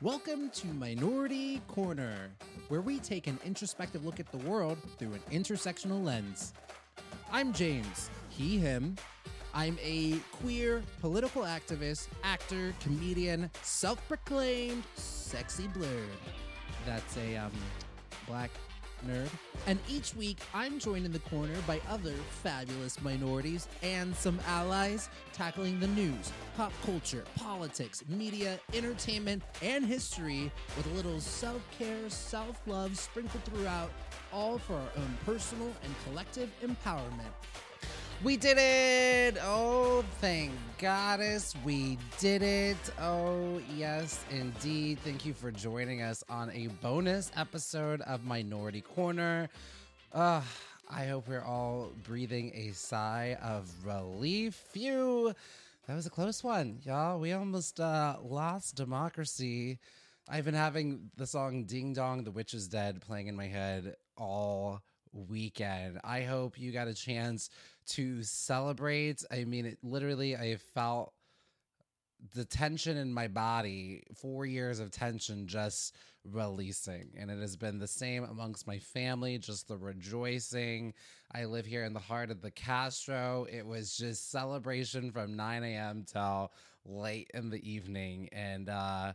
Welcome to Minority Korner, where we take an introspective look at the world through an intersectional lens. I'm James, he, him. I'm a queer political activist, actor, comedian, self proclaimed sexy blurd. That's a um, black nerd. And each week, I'm joined in the corner by other fabulous minorities and some allies tackling the news, pop culture, politics, media, entertainment, and history with a little self care, self love sprinkled throughout, all for our own personal and collective empowerment. We did it! Oh, thank goddess, we did it. Oh, yes, indeed. Thank you for joining us on a bonus episode of Minority Korner. Uh, I hope we're all breathing a sigh of relief. Phew! That was a close one, y'all. We almost uh, lost democracy. I've been having the song Ding Dong, The Witch is Dead playing in my head all weekend. I hope you got a chance to celebrate. I mean, it literally, I felt the tension in my body, four years of tension just releasing. And it has been the same amongst my family, just the rejoicing. I live here in the heart of the Castro. It was just celebration from 9 a.m. till late in the evening. And, uh,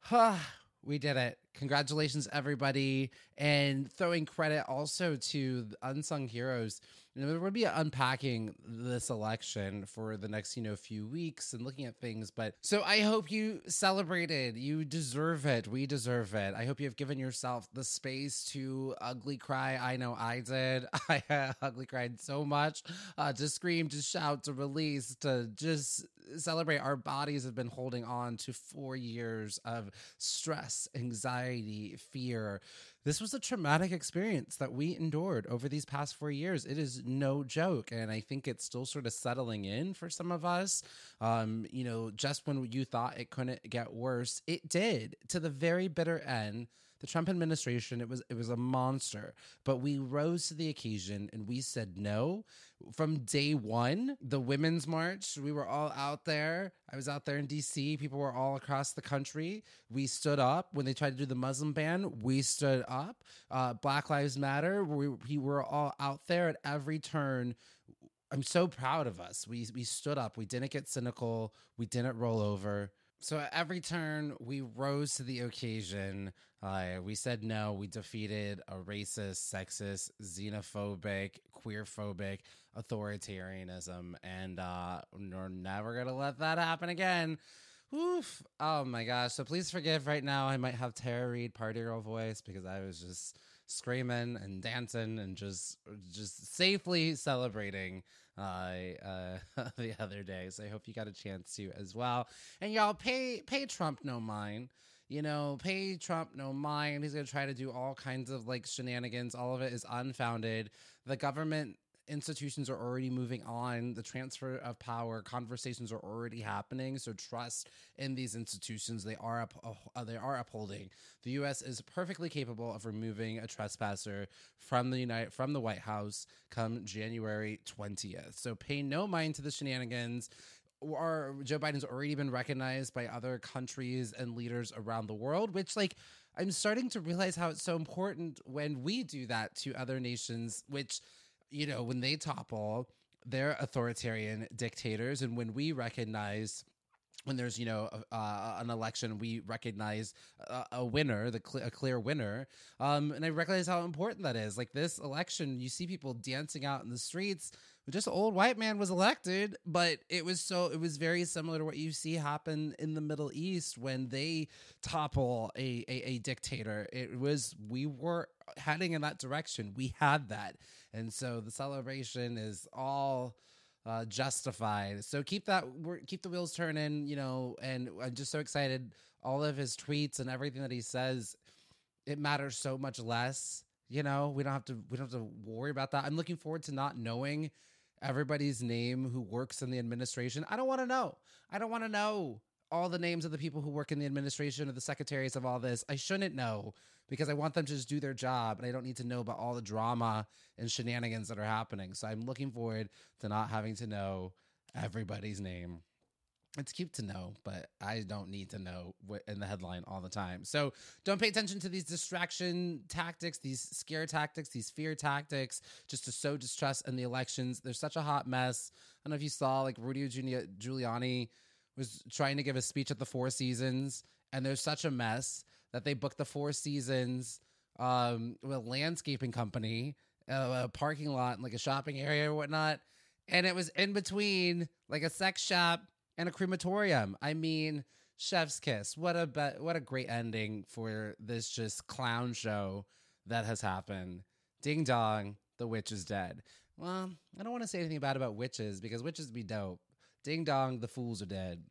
huh, we did it. Congratulations, everybody. And throwing credit also to unsung heroes you know, we're going to be unpacking this election for the next, you know, few weeks and looking at things. But so I hope you celebrated. You deserve it. We deserve it. I hope you have given yourself the space to ugly cry. I know I did. I ugly cried so much uh, to scream, to shout, to release, to just celebrate. Our bodies have been holding on to four years of stress, anxiety, fear this was a traumatic experience that we endured over these past four years. It is no joke. And I think it's still sort of settling in for some of us. Um, you know, just when you thought it couldn't get worse, it did to the very bitter end the Trump administration it was it was a monster but we rose to the occasion and we said no from day 1 the women's march we were all out there I was out there in DC people were all across the country we stood up when they tried to do the Muslim ban we stood up uh, Black Lives Matter we, we were all out there at every turn I'm so proud of us. We we stood up. We didn't get cynical. We didn't roll over. So at every turn, we rose to the occasion. Uh, we said no. We defeated a racist, sexist, xenophobic, queerphobic authoritarianism, and uh, we're never gonna let that happen again. Oof! Oh my gosh! So please forgive right now. I might have Tara Reid party girl voice because I was just screaming and dancing and just just safely celebrating uh, uh, the other day. So I hope you got a chance to as well. And y'all pay pay Trump no mind. You know, pay Trump no mind. He's gonna try to do all kinds of like shenanigans. All of it is unfounded. The government institutions are already moving on. The transfer of power conversations are already happening. So trust in these institutions. They are up, uh, they are upholding. The U.S. is perfectly capable of removing a trespasser from the United from the White House come January twentieth. So pay no mind to the shenanigans or Joe Biden's already been recognized by other countries and leaders around the world, which like I'm starting to realize how it's so important when we do that to other nations, which you know, when they topple, they're authoritarian dictators. And when we recognize when there's you know uh, an election we recognize a, a winner the cl- a clear winner um, and i recognize how important that is like this election you see people dancing out in the streets just an old white man was elected but it was so it was very similar to what you see happen in the middle east when they topple a, a, a dictator it was we were heading in that direction we had that and so the celebration is all uh, justified. So keep that keep the wheels turning, you know. And I'm just so excited. All of his tweets and everything that he says, it matters so much less. You know, we don't have to we don't have to worry about that. I'm looking forward to not knowing everybody's name who works in the administration. I don't want to know. I don't want to know all the names of the people who work in the administration or the secretaries of all this. I shouldn't know because I want them to just do their job and I don't need to know about all the drama and shenanigans that are happening. So I'm looking forward to not having to know everybody's name. It's cute to know, but I don't need to know what in the headline all the time. So don't pay attention to these distraction tactics, these scare tactics, these fear tactics, just to sow distrust in the elections. There's such a hot mess. I don't know if you saw, like Rudy Giuliani was trying to give a speech at the Four Seasons, and there's such a mess that they booked the Four Seasons um, with a landscaping company, uh, a parking lot, and like a shopping area or whatnot. And it was in between like a sex shop and a crematorium. I mean, chef's kiss. What a be- what a great ending for this just clown show that has happened. Ding dong, the witch is dead. Well, I don't want to say anything bad about witches because witches be dope. Ding dong, the fools are dead.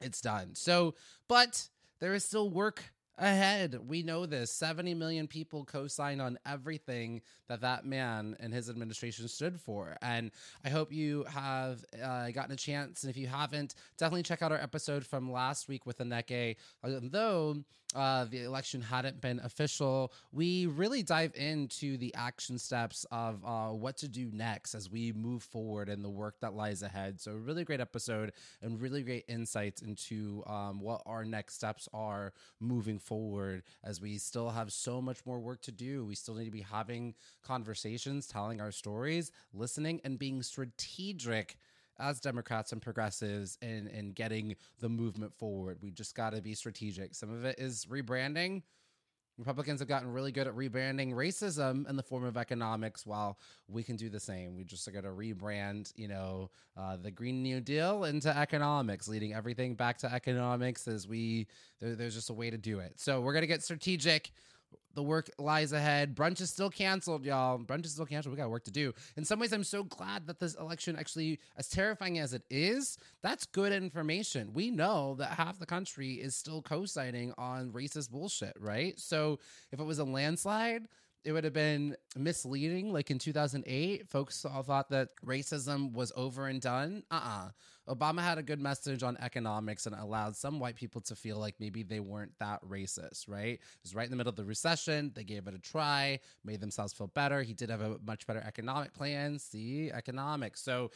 It's done. So, but there is still work ahead. We know this. 70 million people co signed on everything that that man and his administration stood for. And I hope you have uh, gotten a chance. And if you haven't, definitely check out our episode from last week with Aneke. Although uh, the election hadn't been official, we really dive into the action steps of uh, what to do next as we move forward and the work that lies ahead. So, really great episode and really great insights into um, what our next steps are moving forward as we still have so much more work to do. We still need to be having conversations, telling our stories, listening, and being strategic as Democrats and progressives in in getting the movement forward. We just got to be strategic. Some of it is rebranding. Republicans have gotten really good at rebranding racism in the form of economics, while we can do the same. We just got to rebrand, you know, uh, the Green New Deal into economics, leading everything back to economics. As we there, there's just a way to do it. So we're gonna get strategic the work lies ahead. Brunch is still canceled, y'all. Brunch is still canceled. We got work to do. In some ways, I'm so glad that this election actually, as terrifying as it is, that's good information. We know that half the country is still co signing on racist bullshit, right? So if it was a landslide, it would have been misleading. Like in 2008, folks all thought that racism was over and done. Uh uh-uh. uh Obama had a good message on economics and allowed some white people to feel like maybe they weren't that racist, right? It was right in the middle of the recession. They gave it a try, made themselves feel better. He did have a much better economic plan. See, economics. So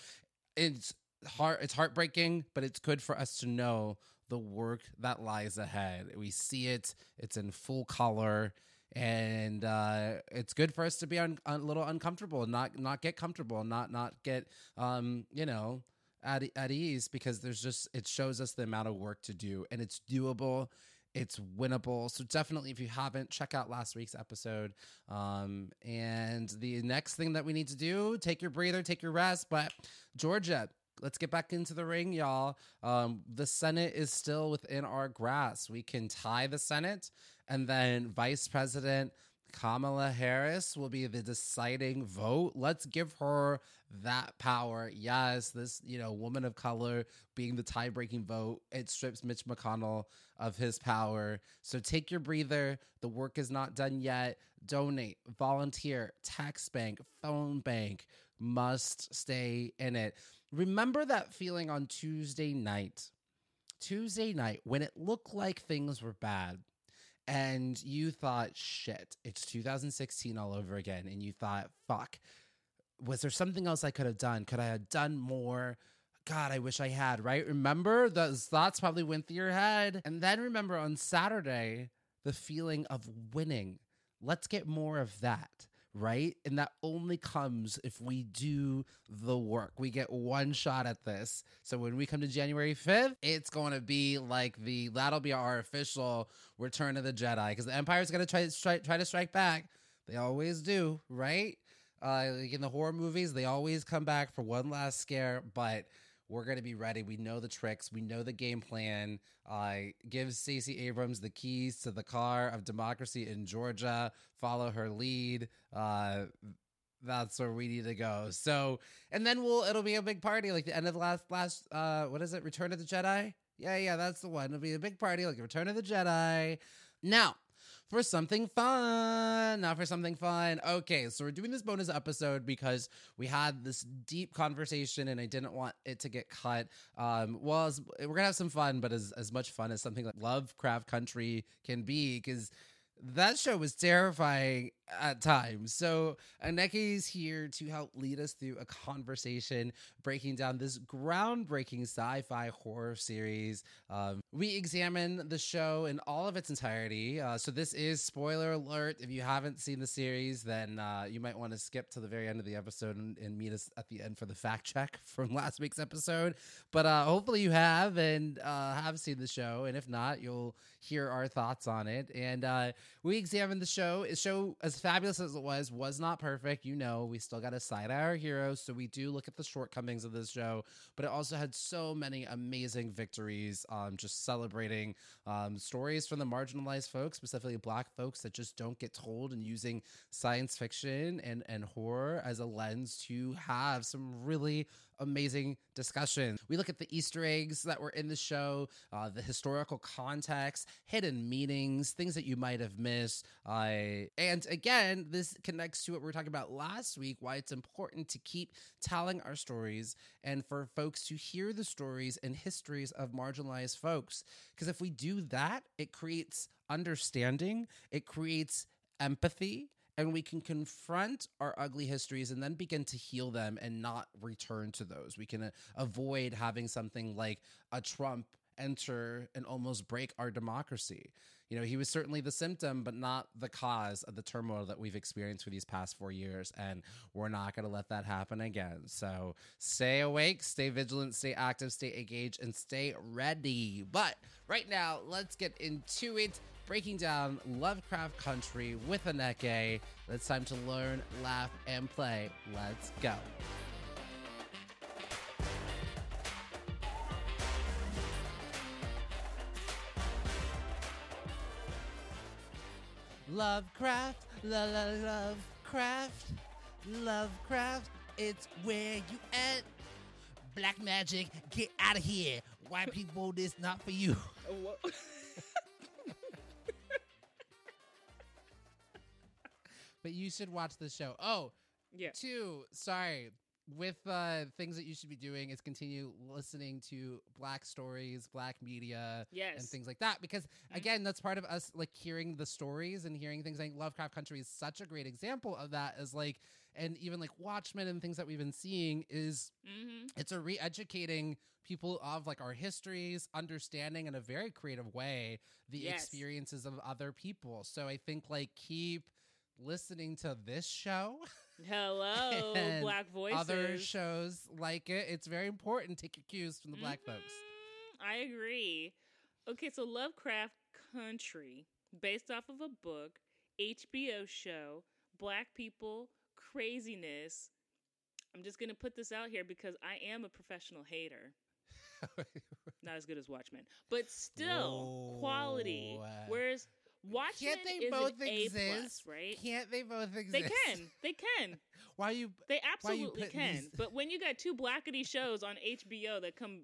it's heart it's heartbreaking, but it's good for us to know the work that lies ahead. We see it, it's in full color and uh, it's good for us to be un- a little uncomfortable, not not get comfortable, not not get um, you know at at ease because there's just it shows us the amount of work to do, and it's doable. It's winnable. So definitely, if you haven't, check out last week's episode. Um, and the next thing that we need to do, take your breather, take your rest. But Georgia, let's get back into the ring, y'all. Um, the Senate is still within our grasp. We can tie the Senate and then Vice President Kamala Harris will be the deciding vote. Let's give her that power. Yes, this, you know, woman of color being the tie breaking vote, it strips Mitch McConnell of his power. So take your breather. The work is not done yet. Donate, volunteer, tax bank, phone bank must stay in it. Remember that feeling on Tuesday night. Tuesday night when it looked like things were bad and you thought, shit, it's 2016 all over again. And you thought, fuck, was there something else I could have done? Could I have done more? God, I wish I had, right? Remember, those thoughts probably went through your head. And then remember on Saturday, the feeling of winning. Let's get more of that right? And that only comes if we do the work. We get one shot at this. So when we come to January 5th, it's going to be like the that'll be our official return of the Jedi because the Empire's going to try, try try to strike back. They always do, right? Uh, like in the horror movies, they always come back for one last scare, but we're going to be ready. We know the tricks. We know the game plan. Uh, give Stacey Abrams the keys to the car of democracy in Georgia. Follow her lead. Uh, that's where we need to go. So, and then we'll it'll be a big party like the end of the last last uh what is it? Return of the Jedi? Yeah, yeah, that's the one. It'll be a big party like Return of the Jedi. Now, for something fun. Not for something fun. Okay, so we're doing this bonus episode because we had this deep conversation and I didn't want it to get cut. Um, well, we're gonna have some fun, but as, as much fun as something like Lovecraft Country can be, because that show was terrifying at times. So Aneke is here to help lead us through a conversation breaking down this groundbreaking sci-fi horror series. Um, we examine the show in all of its entirety. Uh, so this is spoiler alert. If you haven't seen the series, then uh, you might want to skip to the very end of the episode and, and, meet us at the end for the fact check from last week's episode. But uh, hopefully you have and uh, have seen the show, and if not, you'll hear our thoughts on it. And uh, we examine the show. The show, as fabulous as it was, was not perfect. You know, we still got to side our heroes, so we do look at the shortcomings of this show. But it also had so many amazing victories, um, just celebrating um, stories from the marginalized folks, specifically Black folks that just don't get told, and using science fiction and and horror as a lens to have some really amazing discussion. We look at the Easter eggs that were in the show, uh, the historical context, hidden meanings, things that you might have missed. Uh, and again, this connects to what we were talking about last week why it's important to keep telling our stories and for folks to hear the stories and histories of marginalized folks. Because if we do that, it creates understanding, it creates empathy and we can confront our ugly histories and then begin to heal them and not return to those. We can uh, avoid having something like a Trump enter and almost break our democracy. You know, he was certainly the symptom, but not the cause of the turmoil that we've experienced for these past four years. And we're not going to let that happen again. So stay awake, stay vigilant, stay active, stay engaged, and stay ready. But right now, let's get into it breaking down Lovecraft Country with Aneke. It's time to learn, laugh, and play. Let's go. Lovecraft, la la Lovecraft, Lovecraft, it's where you at. Black magic, get out of here. White people, this not for you. but you should watch the show. Oh, yeah. Two, sorry. With uh, things that you should be doing is continue listening to Black stories, Black media, yes. and things like that. Because mm-hmm. again, that's part of us like hearing the stories and hearing things. Like Lovecraft Country is such a great example of that. As like, and even like Watchmen and things that we've been seeing is mm-hmm. it's a re-educating people of like our histories, understanding in a very creative way the yes. experiences of other people. So I think like keep listening to this show. Hello, Black Voices. Other shows like it. It's very important. Take your cues from the mm-hmm. Black folks. I agree. Okay, so Lovecraft Country, based off of a book, HBO show, Black people, craziness. I'm just going to put this out here because I am a professional hater. Not as good as Watchmen, but still Whoa. quality. Whereas Watchmen Can't they both exist? Plus, right? Can't they both exist? They can. They can. why you? They absolutely you can. These... But when you got two blackety shows on HBO that come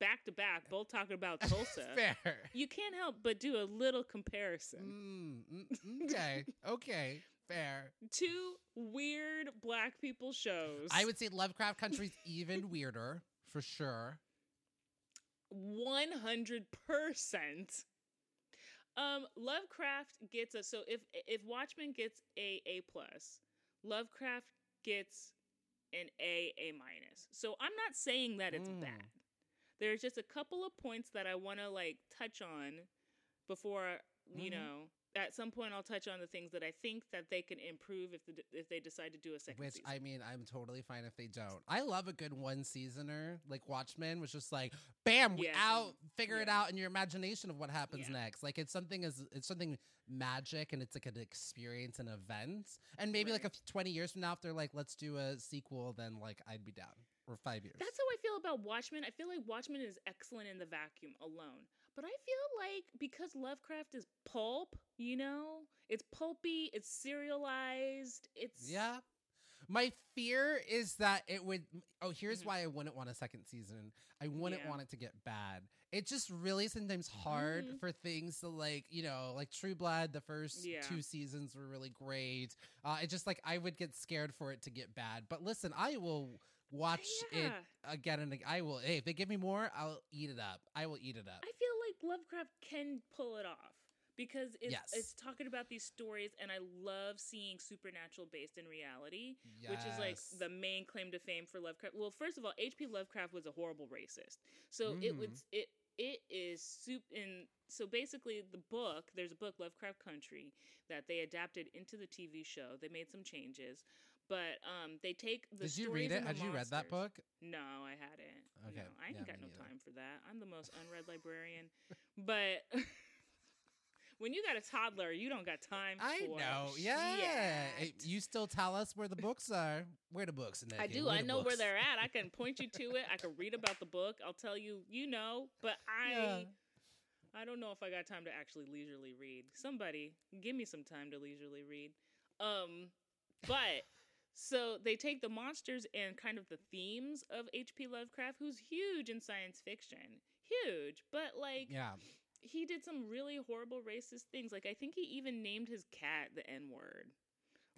back to back, both talking about Tulsa, fair. You can't help but do a little comparison. Mm, mm, okay. okay. Fair. Two weird black people shows. I would say Lovecraft Country's even weirder for sure. 100%. Um, Lovecraft gets a so if if Watchmen gets a A plus, Lovecraft gets an A A minus. So I'm not saying that it's mm. bad. There's just a couple of points that I want to like touch on before you mm-hmm. know at some point I'll touch on the things that I think that they can improve if the, if they decide to do a second Which season. I mean, I'm totally fine if they don't. I love a good one seasoner. Like Watchmen was just like, bam, we out, figure yeah. it out in your imagination of what happens yeah. next. Like it's something is it's something magic and it's like an experience, an event. And maybe right. like a 20 years from now, if they're like, let's do a sequel, then like I'd be down. Or five years. That's how I feel about Watchmen. I feel like Watchmen is excellent in the vacuum alone. But I feel like because Lovecraft is pulp, you know, it's pulpy, it's serialized, it's Yeah. My fear is that it would Oh, here's mm-hmm. why I wouldn't want a second season. I wouldn't yeah. want it to get bad. It's just really sometimes hard mm-hmm. for things to like, you know, like True Blood, the first yeah. two seasons were really great. Uh it just like I would get scared for it to get bad. But listen, I will watch yeah. it again and again. I will. Hey, if they give me more, I'll eat it up. I will eat it up. I feel like Lovecraft can pull it off because it's Yes. it's talking about these stories and I love seeing supernatural based in reality, which is like the main claim to fame for Lovecraft. Well, first of all, H.P. Lovecraft was a horrible racist. So it Mhm. was it it is soup in so basically the book, there's a book Lovecraft Country that they adapted into the TV show. They made some changes. But um, they take the Did you read it? Had you read that book? no, I hadn't. Okay, No, I ain't yeah, got no neither. time for that. I'm the most unread librarian. but when you got a toddler, you don't got time I know. Yeah. shit. You still tell us where the books are. Where the books in that? I do. Where I know where they're at. I can point you to it. I can read about the book. I'll tell you, you know, but I Yeah. I don't know if I got time to actually leisurely read. Somebody give me some time to leisurely read. Um but so they take the monsters and kind of the themes of H.P. Lovecraft, who's huge in science fiction. Huge, but like Yeah. he did some really horrible racist things. Like I think he even named his cat the N word.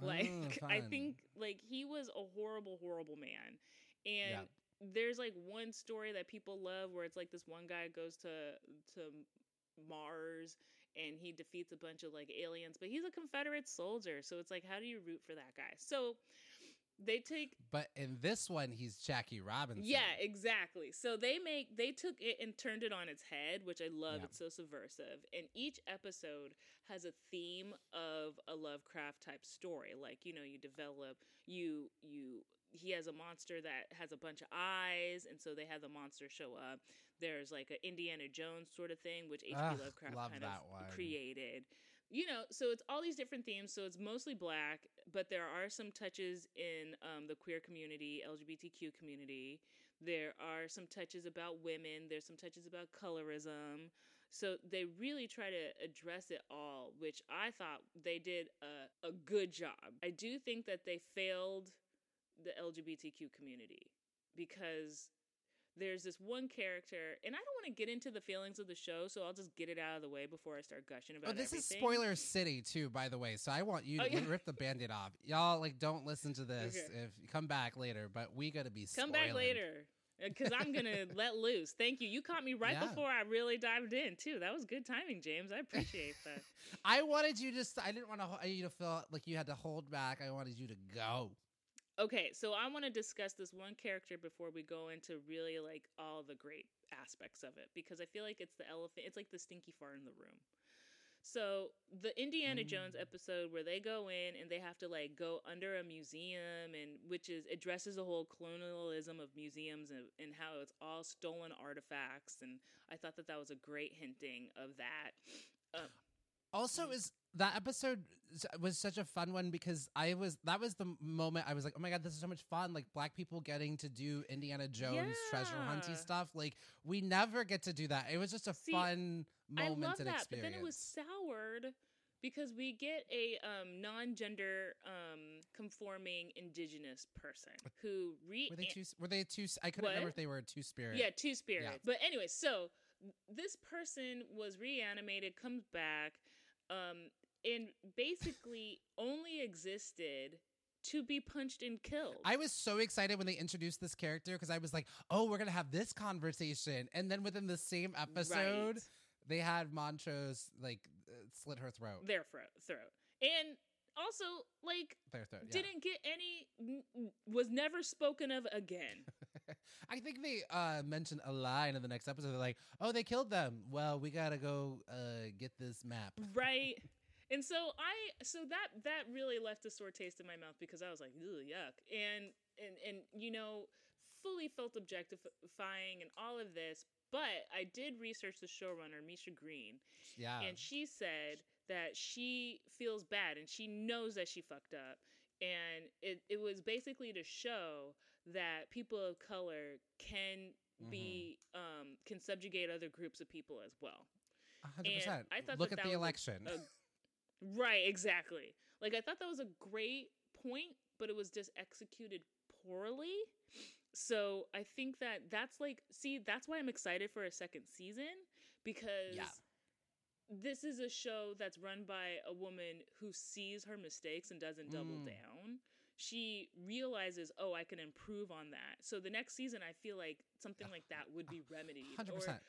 Oh, like Oh, I think like he was a horrible, horrible man. And Yeah. there's like one story that people love where it's like this one guy goes to to Mars and he defeats a bunch of like aliens, but he's a Confederate soldier. So it's like how do you root for that guy? So they take But in this one, he's Jackie Robinson. yeah, exactly. So they make they took it and turned it on its head, which I love. Yeah. It's so subversive. And each episode has a theme of a Lovecraft type story. Like, you know, you develop you you he has a monster that has a bunch of eyes, and so they have the monster show up. There's like an Indiana Jones sort of thing, which H.P. Lovecraft love kind of one. created you know, so it's all these different themes. So it's mostly black, but there are some touches in um, the queer community, LGBTQ community. There are some touches about women. There's some touches about colorism. So they really try to address it all, which I thought they did a, a good job. I do think that they failed the LGBTQ community because there's this one character, and I don't want to get into the feelings of the show, so I'll just get it out of the way before I start gushing about Oh, this everything. is spoiler city too, by the way. So I want you Oh, to yeah. rip the band-aid off. Y'all like don't listen to this Okay. if come back later, but we gotta be Come back later. Uh, because I'm gonna let loose. Thank you. You caught me right Yeah. before I really dived in too. That was good timing, James. I appreciate that. I wanted you just I didn't want to you to feel like you had to hold back. I wanted you to go. Okay, so I want to discuss this one character before we go into really like all the great aspects of it because I feel like it's the elephant. It's like the stinky fart in the room. So the Indiana Jones Mm. episode where they go in and they have to like go under a museum and which is addresses the whole colonialism of museums and, and how it's all stolen artifacts and I thought that that was a great hinting of that. Um, Also, is that episode was such a fun one because I was that was the moment I was like, oh my god, this is so much fun! Like black people getting to do Indiana Jones treasure hunting stuff. Like we never get to do that. It was just a See, fun I moment love and that, experience. but then it was soured because we get a um, non-gender um, conforming indigenous person who re were they two? Were they two? I couldn't remember if they were two spirit. yeah two spirits. But anyway, so this person was reanimated, comes back, um, and basically only existed to be punched and killed. I was so excited when they introduced this character because I was like, "Oh, we're gonna have this conversation," and then within the same episode, Right. they had Montrose like uh, slit her throat. their throat, throat, and also like Their throat. yeah. didn't get any was never spoken of again. I think they uh, mentioned a line in the next episode. They're like, "Oh, they killed them. Well, we gotta go uh, get this map." right and so i so that that really left a sore taste in my mouth because i was like Ugh, yuck and and and you know fully felt objectifying and all of this but i did research the showrunner misha green Yeah, and she said that she feels bad and she knows that she fucked up and it, it was basically to show that people of color can Mm-hmm. be um, can subjugate other groups of people as well hundred percent. I thought Look that at that the election. a- right, exactly. Like I thought that was a great point, but it was just executed poorly. So I think that that's like, see, that's why I'm excited for a second season because Yeah. this is a show that's run by a woman who sees her mistakes and doesn't double Mm. down. She realizes, oh, I can improve on that. So the next season, I feel like something like that would be remedied. Hundred Or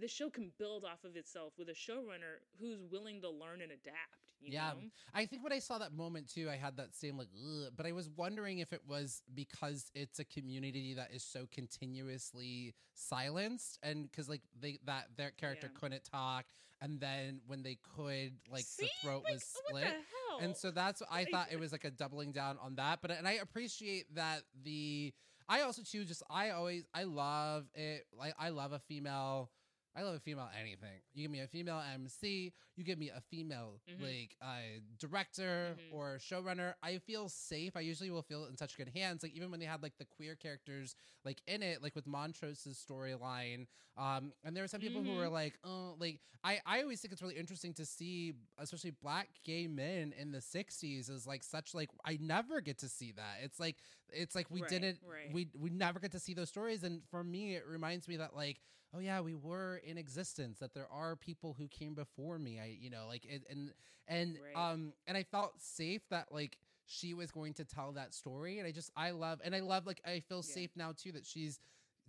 the show can build off of itself with a showrunner who's willing to learn and adapt. You yeah, know? I think when I saw that moment too, I had that same like, Ugh, but I was wondering if it was because it's a community that is so continuously silenced, and because like they that their character Yeah. couldn't talk, and then when they could, like See? the throat Like, was split. And so that's I thought it was like a doubling down on that, but and I appreciate that the I also too just I always I love it like I love a female I love a female anything. You give me a female MC, you give me a female Mhm. like uh, director Mhm. or showrunner. I feel safe. I usually will feel in such good hands. Like even when they had like the queer characters like in it, like with Montrose's storyline. Um, and there were some people who were like, oh, like I I always think it's really interesting to see, especially black gay men in the '60s, is like such like I never get to see that. It's like it's like we Right, didn't right. we we never get to see those stories. And for me, it reminds me that like oh yeah we were in existence that there are people who came before me i you know like it, and and Right. um and i felt safe that like she was going to tell that story and i just i love and i love like i feel Yeah. safe now too that she's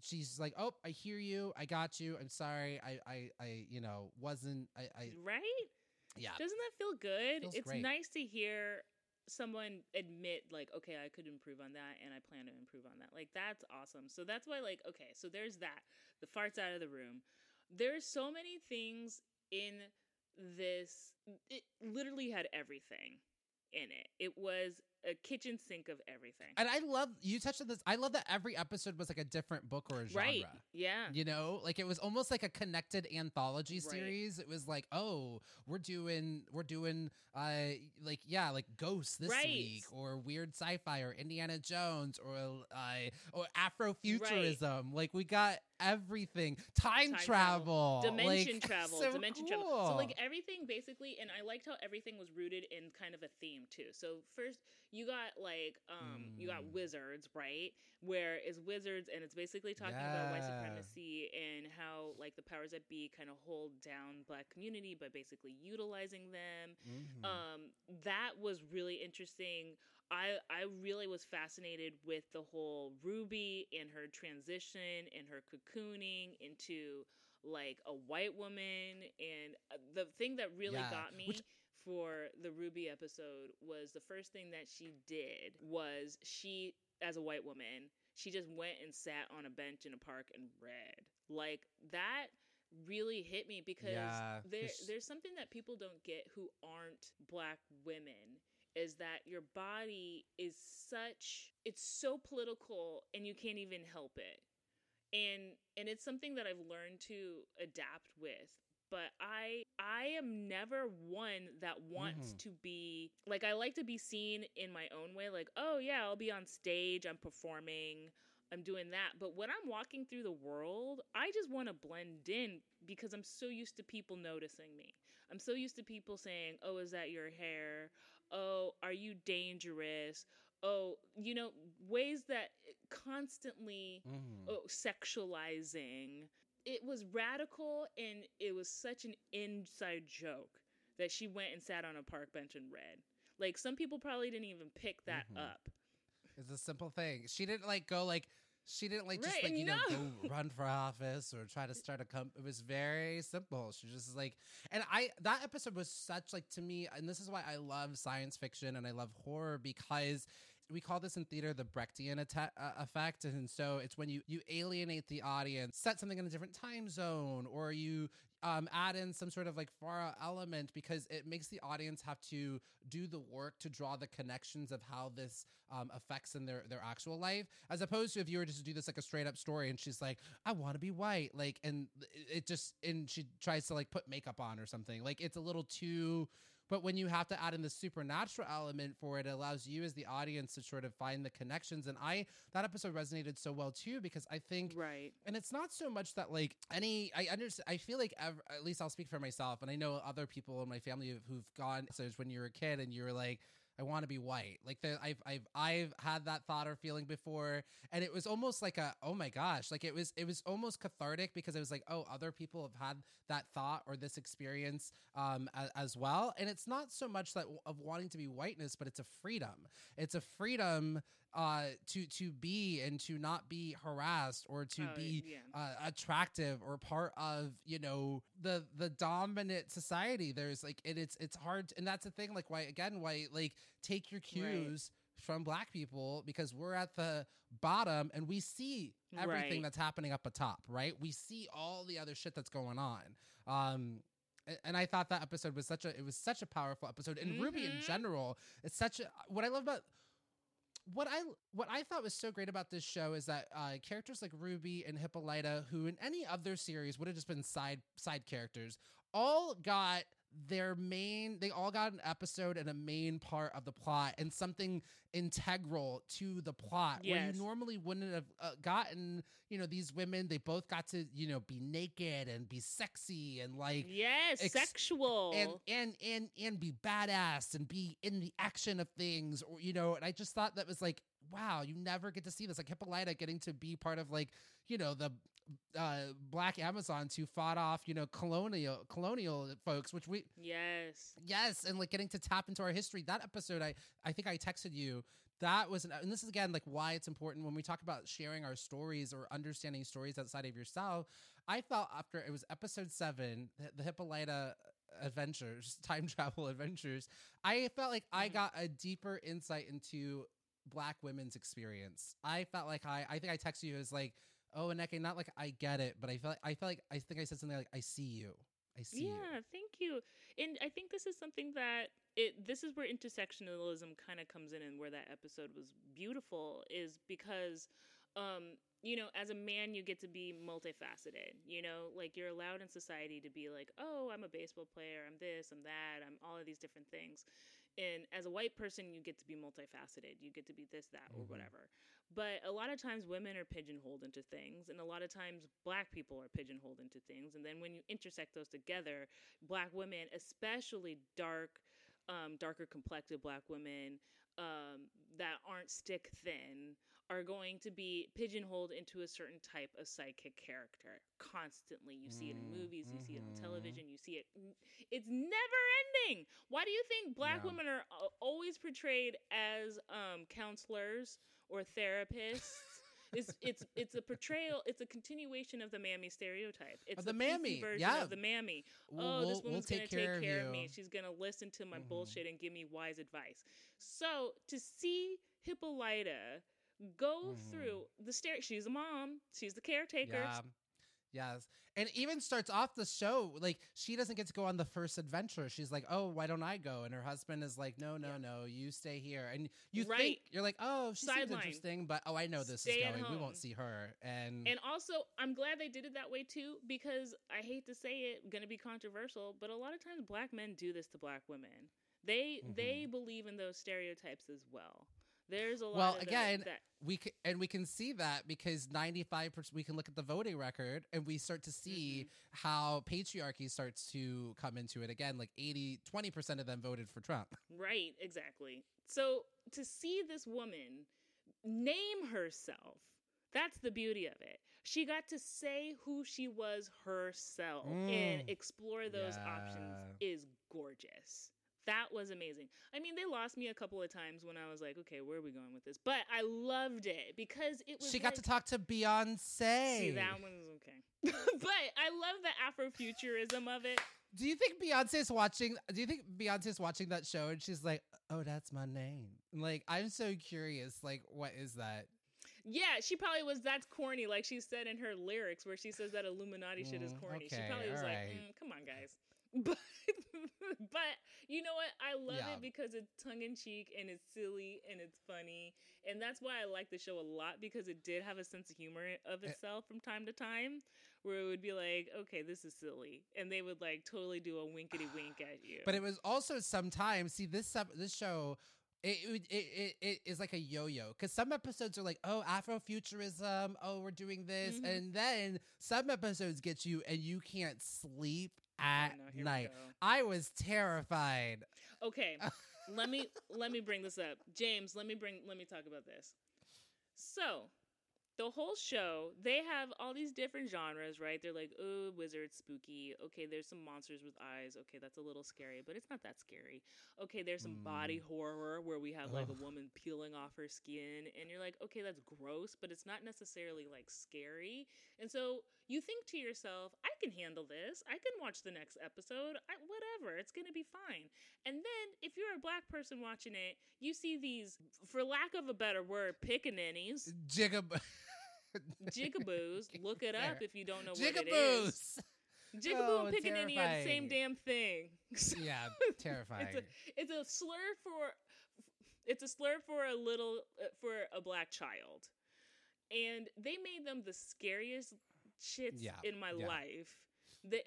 she's like oh i hear you i got you i'm sorry i i i you know wasn't i i right? yeah Doesn't that feel good? Feels it's great. nice to hear someone admit like okay i could improve on that and i plan to improve on that. Like that's awesome. So that's why like okay so there's that the farts out of the room. There's so many things in this it literally had everything in it. It was a kitchen sink of everything and i love you touched on this i love that every episode was like a different book or a genre right yeah You know, like it was almost like a connected anthology Right. series. It was like, oh, we're doing, we're doing, uh, like yeah, like Ghosts this Right. week, or weird sci-fi, or Indiana Jones, or uh, or Afrofuturism. Like we got everything, time, Time travel, travel. dimension like, travel so dimension travel so like everything basically and i liked how everything was rooted in kind of a theme too so first you got like um you got Mm. wizards right? Where it's wizards and it's basically talking about white supremacy and how like the powers that be kind of hold down black community by basically utilizing them. Mhm. um that was really interesting. I i really was fascinated with the whole ruby and her transition and her cocooning into like a white woman. And uh, the thing that really Yeah, got me which- for the ruby episode was the first thing that she did was she as a white woman she just went and sat on a bench in a park and read. Like that really hit me because Yeah, there, there's something that people don't get who aren't black women is that your body is such it's so political and you can't even help it. And and it's something that i've learned to adapt with but i i am never one that wants Mhm. to be like i like to be seen in my own way like oh yeah i'll be on stage i'm performing i'm doing that but when i'm walking through the world i just want to blend in because i'm so used to people noticing me i'm so used to people saying oh is that your hair oh are you dangerous oh you know ways that constantly Mhm. oh, sexualizing. It was radical and it was such an inside joke that she went and sat on a park bench and read. Like some people probably didn't even pick that Mhm. up. It's a simple thing. She didn't like go like she didn't like just Right, like and you know go run for office or try to start a company. It was very simple. She just like and I that episode was such like to me and this is why I love science fiction and I love horror because we call this in theater the Brechtian atta- uh, effect, and so it's when you you alienate the audience, set something in a different time zone, or you um, add in some sort of like far element because it makes the audience have to do the work to draw the connections of how this um, affects in their their actual life, as opposed to if you were just to do this like a straight up story and she's like, I want to be white, like, and it- it just and she tries to like put makeup on or something, like it's a little too. But when you have to add in the supernatural element for it, it allows you as the audience to sort of find the connections. And I that episode resonated so well too because I think Right. and it's not so much that like any i understand i feel like ev- at least i'll speak for myself and i know other people in my family who've- gone so it's when you were a kid and you were like i want to be white. Like the, I've, I've i've had that thought or feeling before and it was almost like a oh my gosh like it was it was almost cathartic because it was like oh other people have had that thought or this experience um as well. And it's not so much that of wanting to be whiteness but it's a freedom. It's a freedom uh to to be and to not be harassed or to Oh, be yeah. uh, attractive or part of you know the the dominant society there's like and it's it's hard and that's the thing like why again why like take your cues from black people because we're at the bottom and we see everything Right. that's happening up atop right we see all the other shit that's going on um and I thought that episode was such a it was such a powerful episode and Ruby in Mhm. general it's such a what I love about what I what I thought was so great about this show is that uh, characters like Ruby and Hippolyta, who in any other series would have just been side side characters, all got their main. They all got an episode and a main part of the plot and something integral to the plot. Where you normally wouldn't have uh, gotten. You know, these women. They both got to you know be naked and be sexy and like yes, ex- sexual. and and and and be badass and be in the action of things or you know and i just thought that was like wow you never get to see this like hippolyta getting to be part of like you know the uh black amazons who fought off you know colonial colonial folks which we yes. yes and like getting to tap into our history that episode i i think i texted you that was an, and this is again like why it's important when we talk about sharing our stories or understanding stories outside of yourself i felt after it was episode seven the, the hippolyta adventures time travel adventures i felt like i Mhm. got a deeper insight into black women's experience i felt like i i think i texted you as like oh Aneke, not like i get it but i felt i felt like i think i said something like i see you i see you Yeah, thank you. And I think this is something that it this is where intersectionalism kind of comes in and where that episode was beautiful is because um you know, as a man you get to be multifaceted. You know, like you're allowed in society to be like, "Oh, I'm a baseball player, I'm this, I'm that, I'm all of these different things." And as a white person, you get to be multifaceted. You get to be this, that, or Mhm. whatever. But a lot of times women are pigeonholed into things, and a lot of times black people are pigeonholed into things. And then when you intersect those together, black women, especially dark, um, darker complected black women um, that aren't stick thin, are going to be pigeonholed into a certain type of psychic character constantly. You see it in Mm, movies, you see it on mhm. television, you see it. It's never ending. Why do you think black Yeah. women are always portrayed as um, counselors or therapists? it's it's it's a portrayal. It's a continuation of the mammy stereotype. It's the PC mammy, version yeah. of the mammy. We'll- oh, this we'll- we'll woman's gonna take take care care, of of, me. She's gonna listen to my Mhm. bullshit and give me wise advice. So to see Hippolyta go Mhm. through the stair, she's a mom. She's the caretaker. Yeah. Yes. And even starts off the show like she doesn't get to go on the first adventure. She's like, "Oh, why don't I go?" And her husband is like, "No, no, Yeah. no, you stay here." And you Right. think you're like, "Oh, she seems Sideline. interesting," but oh, I know this Stay is going. We won't see her. And, And also, I'm glad they did it that way too, because I hate to say it, gonna be controversial, but a lot of times black men do this to black women. They they believe in those stereotypes as well. There's a lot. Well, of again, that, we c- and we can see that because 95% we can look at the voting record and we start to see Mm-hmm. how patriarchy starts to come into it again like 80 20% of them voted for Trump. Right, exactly. So to see this woman name herself, that's the beauty of it. She got to say who she was herself and Mm. explore those options Yeah. gorgeous. That was amazing. I mean, they lost me a couple of times when I was like, okay, where are we going with this? But I loved it because it was She got to talk to Beyonce. See, that one's okay. but I love the Afrofuturism of it. Do you think Beyonce's watching? Do you think Beyonce's watching that show and she's like, "Oh, that's my name." Like, I'm so curious. Like, what is that? Yeah, she probably was. That's corny, like she said in her lyrics, where she says that Illuminati shit is Mm, corny. she probably was like, mm, "Come on, guys." But but you know what? I love Yeah. it because it's tongue in cheek and it's silly and it's funny, and that's why I like the show a lot because it did have a sense of humor of Eh. itself from time to time, where it would be like, "Okay, this is silly," and they would like totally do a winkety wink at you. But it was also sometimes see this sub- this show. It, it, it, it, is like a yo-yo because some episodes are like oh Afrofuturism oh we're doing this Mhm. and then some episodes get you and you can't sleep Oh, at no, night. I was terrified. Okay, let me let me bring this up, James. Let me bring let me talk about this. So, the whole show, they have all these different genres, right? They're like, oh, wizard, spooky. Okay, there's some monsters with eyes. Okay, that's a little scary, but it's not that scary. Okay, there's some body Mm. horror where we have like Ugh. a woman peeling off her skin, and you're like, okay, that's gross, but it's not necessarily like scary. And so you think to yourself, I can handle this. I can watch the next episode. I, whatever, it's gonna be fine. And then if you're a black person watching it, you see these, for lack of a better word, pickaninnies Jigab. jigaboos. Look it up if you don't know what it is. Jigaboos. Jigaboo Oh, and pickaninny are the same damn thing. yeah, terrifying. It's a, it's a slur for it's a slur for a little uh, for a black child, and they made them the scariest shits Yeah, in my yeah. life. They,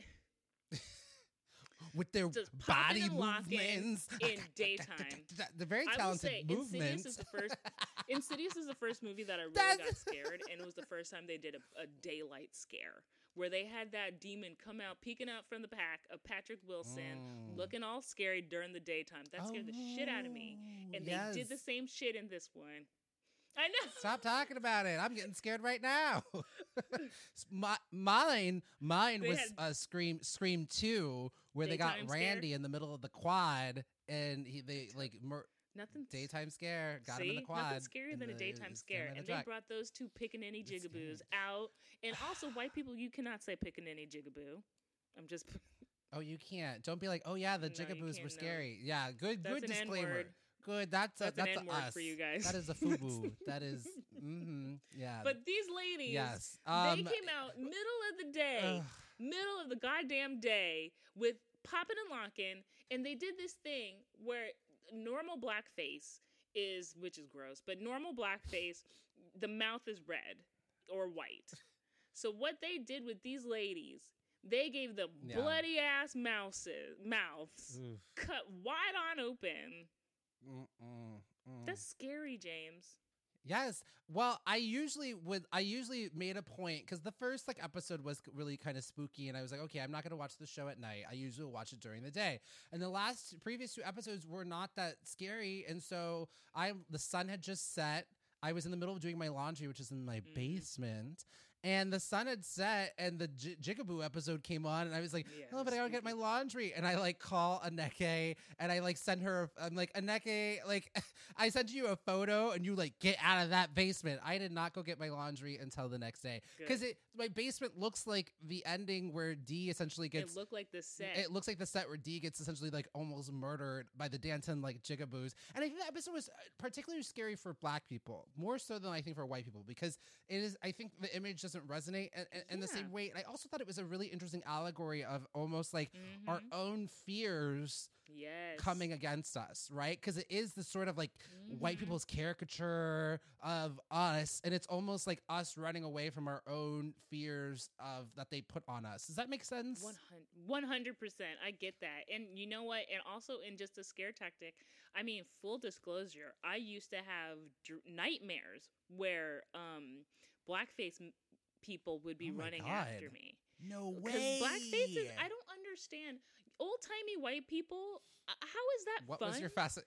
With their Just body movements in daytime. The very I will talented say, Insidious is the first. Insidious is the first movie that I really That's- got scared, and it was the first time they did a, a daylight scare where they had that demon come out, peeking out from the pack of Patrick Wilson, Mm. looking all scary during the daytime. That scared the shit out of me, Oh, and they did the same shit in this one. I know. Stop talking about it. I'm getting scared right now. My, mine, mine They was had- uh, Scream, Scream Two, where they got Daytime scare? Randy in the middle of the quad, and he they like mur- Nothing. daytime scare got him in the See? quad. Nothing scarier than a daytime scare. And the they brought those two pickaninny jigaboos out. And also, white people, you cannot say pickaninny jigaboo. I'm just. Oh, you can't. Don't be like, oh yeah, the No, jigaboos were can't, no. scary. Yeah, good, That's good disclaimer. N-word. Good. That's a, That's an that's a N-word us for you guys. That is a fubu. that is. Mm-hmm, yeah. But these ladies, yes. they Um, came out middle of the day, ugh. middle of the goddamn day with popping and locking, and they did this thing where normal blackface is, which is gross, but normal blackface, the mouth is red or white. So what they did with these ladies, they gave the Yeah. bloody ass mouses, mouths Oof. cut wide on open. Mm-mm, mm. That's scary, James. Yes. Well, I usually would. I usually made a point because the first like episode was really kind of spooky, and I was like, okay, I'm not gonna watch the show at night. I usually watch it during the day. And the last previous two episodes were not that scary, and so I the sun had just set. I was in the middle of doing my laundry, which is in my Mhm. basement. And the sun had set, and the J- Jigaboo episode came on, and I was like, Yeah, "Oh, but I gotta get my laundry." And I like call Aneke, and I like send her. I'm like, Aneke, like I sent you a photo, and you like get out of that basement. I did not go get my laundry until the next day because it my basement looks like the ending where D essentially gets. it looked like the set. It looks like the set where D gets essentially like almost murdered by the Danton like jigaboos. And I think that episode was uh, particularly scary for black people, more so than I think for white people, because it is, I think the image doesn't resonate in, in- in the same way. And I also thought it was a really interesting allegory of almost like our Mhm. own fears yes. coming against us, right? Because it is the sort of like white Mhm. people's caricature of us, and it's almost like us running away from our own fears of that they put on us. Does that make sense? 100 percent. I get that, and you know what? And also in just a scare tactic. I mean, full disclosure, I used to have dr- nightmares where um blackface people would be Oh running God. after me. No way. blackface is, I don't understand. Old timey white people. uh, How is that What fun? was your fast?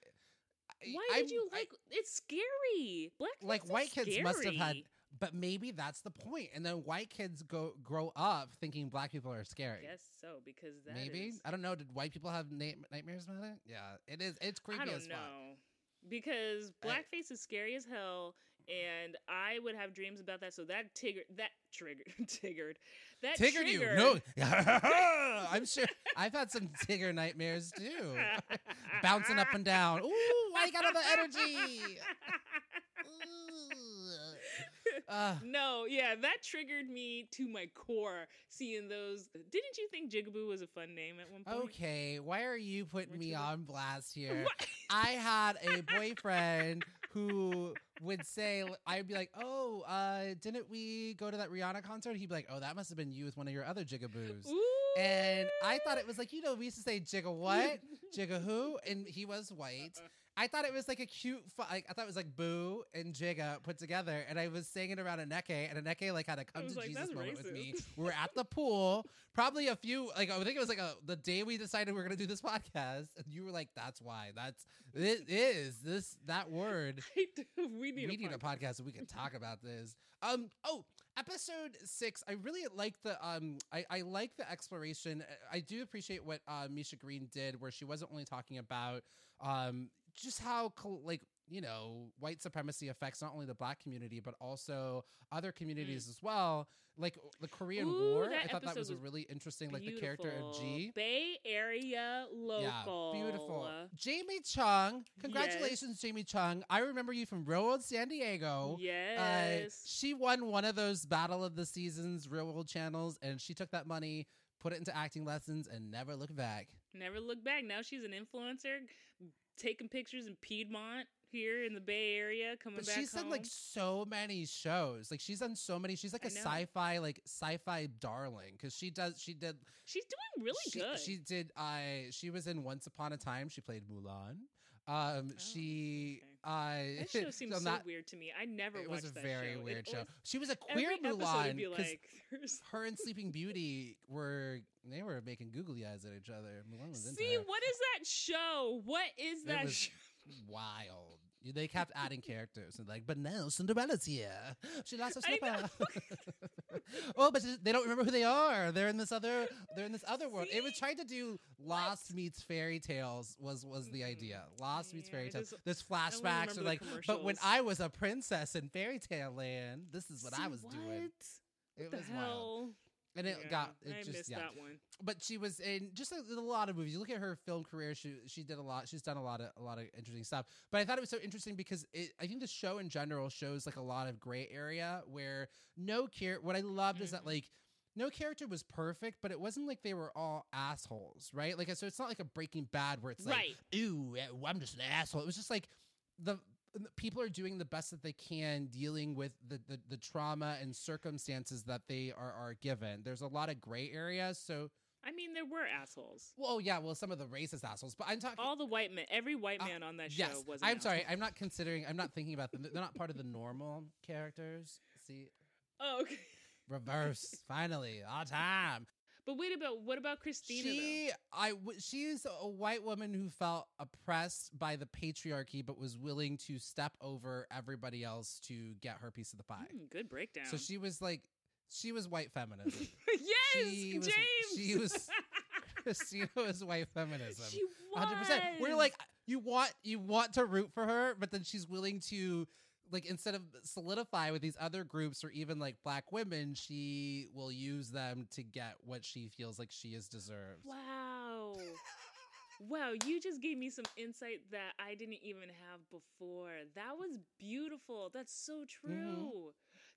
Why did you like? it's scary. Blackface like white kids must have had, but maybe that's the point. And then white kids go grow up thinking black people are scary. Guess so because that maybe is- I don't know. Did white people have na- nightmares about it? Yeah, it is. It's creepy I don't as know fuck. because I- blackface is scary as hell, and I would have dreams about that. So that trigger that triggered triggered that Tiggered you? No, I'm sure I've had some Tigger nightmares too. Bouncing up and down. Ooh, I got all the energy. Uh, no, yeah, that triggered me to my core. Seeing those, didn't you think Jigaboo was a fun name at one point? okay, why are you putting Weren't me you on blast here? What? I had a boyfriend who would say, I'd be like, oh, uh, didn't we go to that Rihanna concert? He'd be like, oh, that must have been you with one of your other jigaboos. Ooh. And I thought it was like, you know, we used to say jigga what? Jigga who? And he was white. I thought it was like a cute. Fu- like, I thought it was like Boo and Jigga put together, and I was saying it around Aneke, and Aneke like had a come to like, Jesus "That's moment with me. We were at the pool, probably a few. Like I think it was like a the day we decided we were gonna do this podcast, and you were like, "That's why. That's it is this that word." we need, we a, need a podcast. podcast so we can talk about this. Um. Oh, episode six. I really like the um. I I like the exploration. I do appreciate what uh, Misha Green did, where she wasn't only talking about um just how like you know white supremacy affects not only the black community but also other communities as well. Like the Korean Mm. Ooh, War, I thought that was was really interesting. Like the character of G. Bay Area local. Yeah, beautiful. Jamie Chung, congratulations, Jamie Chung. I remember you from Real World San Diego. Uh, Yes. she won one of those Battle of the Seasons Real World channels, and she took that money, put it into acting lessons, and never looked back. Never look back. Now she's an influencer, taking pictures in Piedmont here in the Bay Area, coming But back she's home. done like so many shows. Like she's done so many. She's like a sci-fi, like sci-fi darling, because she does. She did. she's doing really she, good. She did. I. she was in Once Upon a Time. She played Mulan. Um. she. I. that show seems so so not- weird to me. I never It watched was a very show. It weird show. always- She was a queer Mulan be like, her and Sleeping Beauty were they were making googly eyes at each other. Mulan was into See, her. what is that show? What is It that was show? wild. They kept adding characters and like, but now Cinderella's here. She lost her I slipper. oh, but they don't remember who they are. They're in this other. They're in this other world. It was trying to do Lost meets fairy tales. Was was the idea? Lost meets fairy tales. There's flashbacks. Or like, but when. I was a princess in fairy tale land, this is what I See, was doing. It the was wild, hell? And it Yeah, got it I just missed yeah that one. but she was in just a, a lot of movies. You look at her film career; she she did a lot. She's done a lot of a lot of interesting stuff. But I thought it was so interesting because it, I think the show in general shows like a lot of gray area where no care. What I loved is that Mhm. like no character was perfect, but it wasn't like they were all assholes, right? Like so, it's not like a Breaking Bad where it's like, Right. ooh, eh, I'm just an asshole. It was just like the. People are doing the best that they can dealing with the, the, the trauma and circumstances that they are, are given. There's a lot of gray areas. So I mean, there were assholes. well, oh, yeah, well, some of the racist assholes, but I'm talking. All the white men, every white Uh, man on that show yes, was. I'm sorry. asshole. I'm not considering. I'm not thinking about them. They're not part of the normal characters. See, Oh, okay. reverse. finally, all time. But wait about what about Christina? though? She, I, w- she's a white woman who felt oppressed by the patriarchy, but was willing to step over everybody else to get her piece of the pie. Hmm, good breakdown. So she was like, she was white feminism. yes, she was- James. she was- Christina was white feminism. she was. hundred percent. We're like you want you want to root for her, but then she's willing to like instead of solidify with these other groups or even like black women, she will use them to get what she feels like she is deserved. Wow. Wow, you just gave me some insight that I didn't even have before. That was beautiful. That's so Mm-hmm.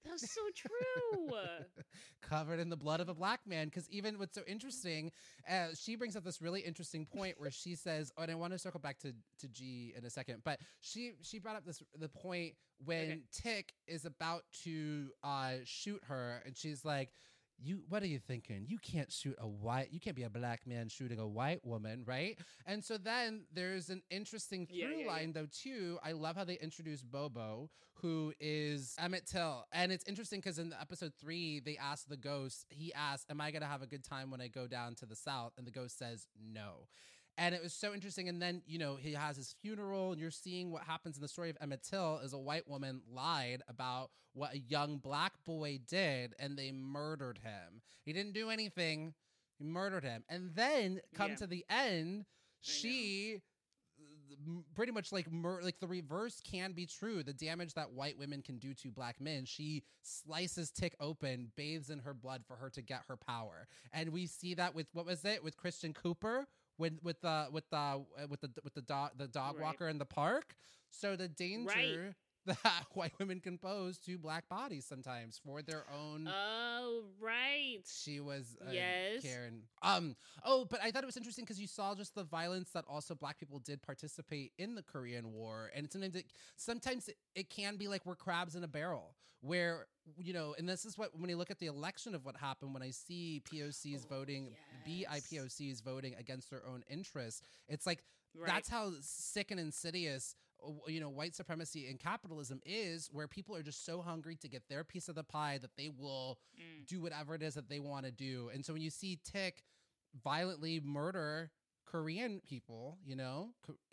True. That's so true. Covered in the blood of a black man. Because even what's so interesting, uh, she brings up this really interesting point where she says, "Oh, and I want to circle back to to G in a second, but she she brought up this the point when Okay. Tick is about to uh, shoot her, and she's like." You what are you thinking? You can't shoot a white you can't be a black man shooting a white woman, right? And so then there's an interesting through Yeah, yeah, yeah. line though too. I love how they introduce Bobo, who is Emmett Till. And it's interesting because in the episode three, they ask the ghost, he asks, Am I gonna have a good time when I go down to the south? And the ghost says no. And it was so interesting. And then, you know, he has his funeral, and you're seeing what happens in the story of Emmett Till is a white woman lied about what a young black boy did, and they murdered him. He didn't do anything. He murdered him. And then come Yeah. to the end, she pretty much like mur- like the reverse can be true. The damage that white women can do to black men, she slices Tick open, bathes in her blood for her to get her power, and we see that with what was it with Christian Cooper when with the with the uh, with the with the dog the dog Right. walker in the park. So the danger. That white women can pose to black bodies sometimes for their own oh, right. she was uh, Yes. Karen. Um. Oh, but I thought it was interesting because you saw just the violence that also Black people did participate in the Korean War, and sometimes it sometimes it, it can be like we're crabs in a barrel, where you know, and this is what when you look at the election of what happened when I see POCs Oh, voting, yes. BIPOCs voting against their own interests, it's like Right. that's how sick and insidious uh, you know white supremacy and capitalism is where people are just so hungry to get their piece of the pie that they will Mm. do whatever it is that they want to do and so when you see tick violently murder korean people you know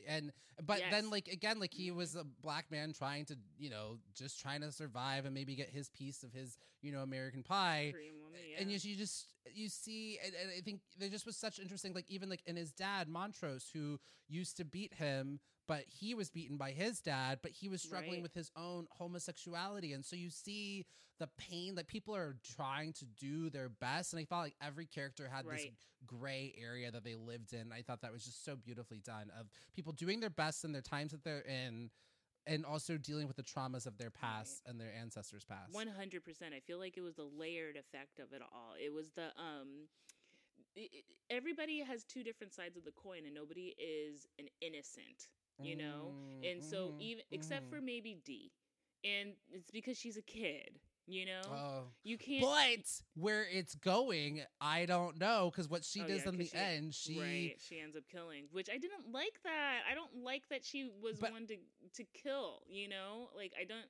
and but Yes. then like again like he mm-hmm. was a black man trying to you know just trying to survive and maybe get his piece of his you know american pie woman, yeah. and you, you just you see and, and i think there just was such interesting like even like in his dad montrose who used to beat him but he was beaten by his dad but he was struggling Right. with his own homosexuality and so you see the pain that people are trying to do their best and i felt like every character had this gray area that they lived in i thought that was just so beautifully done of people doing their best in their times that they're in and also dealing with the traumas of their past and their ancestors past One hundred percent. I feel like it was the layered effect of it all. It was the um. everybody has two different sides of the coin, and nobody is an innocent. You know, Mm, and so mhm, even except mhm. for maybe D, and it's because she's a kid. You know, Oh. you can't. But where it's going, I don't know because what she Oh, does yeah, in the she- end, she right, she ends up killing, which I didn't like that. I don't like that she was But- one to to kill. You know, like I don't.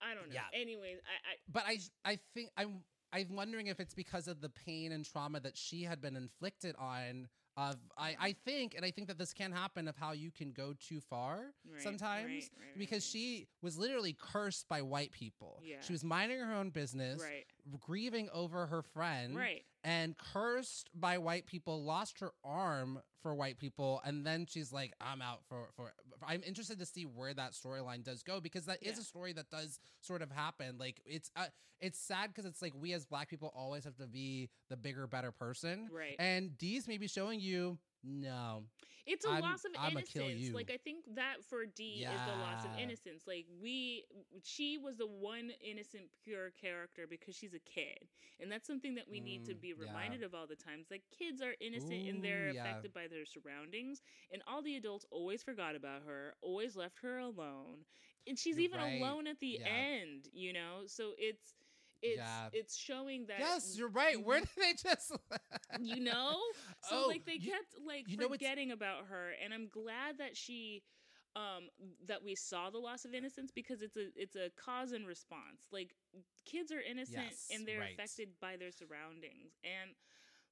I don't know. Yeah. Anyways, I, I but I I think I'm I'm wondering if it's because of the pain and trauma that she had been inflicted on. Of I I think and I think that this can happen of how you can go too far Right, sometimes right, right, because she was literally cursed by white people. Yeah. She was minding her own business, right, grieving over her friend, right. and cursed by white people, lost her arm for white people, and then she's like, "I'm out for for." I'm interested to see where that storyline does go because that is Yeah. a story that does sort of happen. Like it's uh, it's sad because it's like we as black people always have to be the bigger, better person, Right. and D's maybe showing you no, It's a I'm- loss of innocence. Like I think that for D is the loss of innocence. Like we she was the one innocent pure character because she's a kid. And that's something that we need to Mm, be yeah. reminded of all the times. Like kids are innocent and they're yeah. affected by their surroundings and all the adults always forgot about her, always left her alone. And she's You're even right. alone at the Yeah. end, you know? So it's it's Yeah. it's showing that yes, you're right. Where Mhm. did they just? you know so Oh, like they you- kept like you forgetting about her and i'm glad that she um that we saw the loss of innocence because it's a it's a cause and response like kids are innocent Yes, and they're right. affected by their surroundings and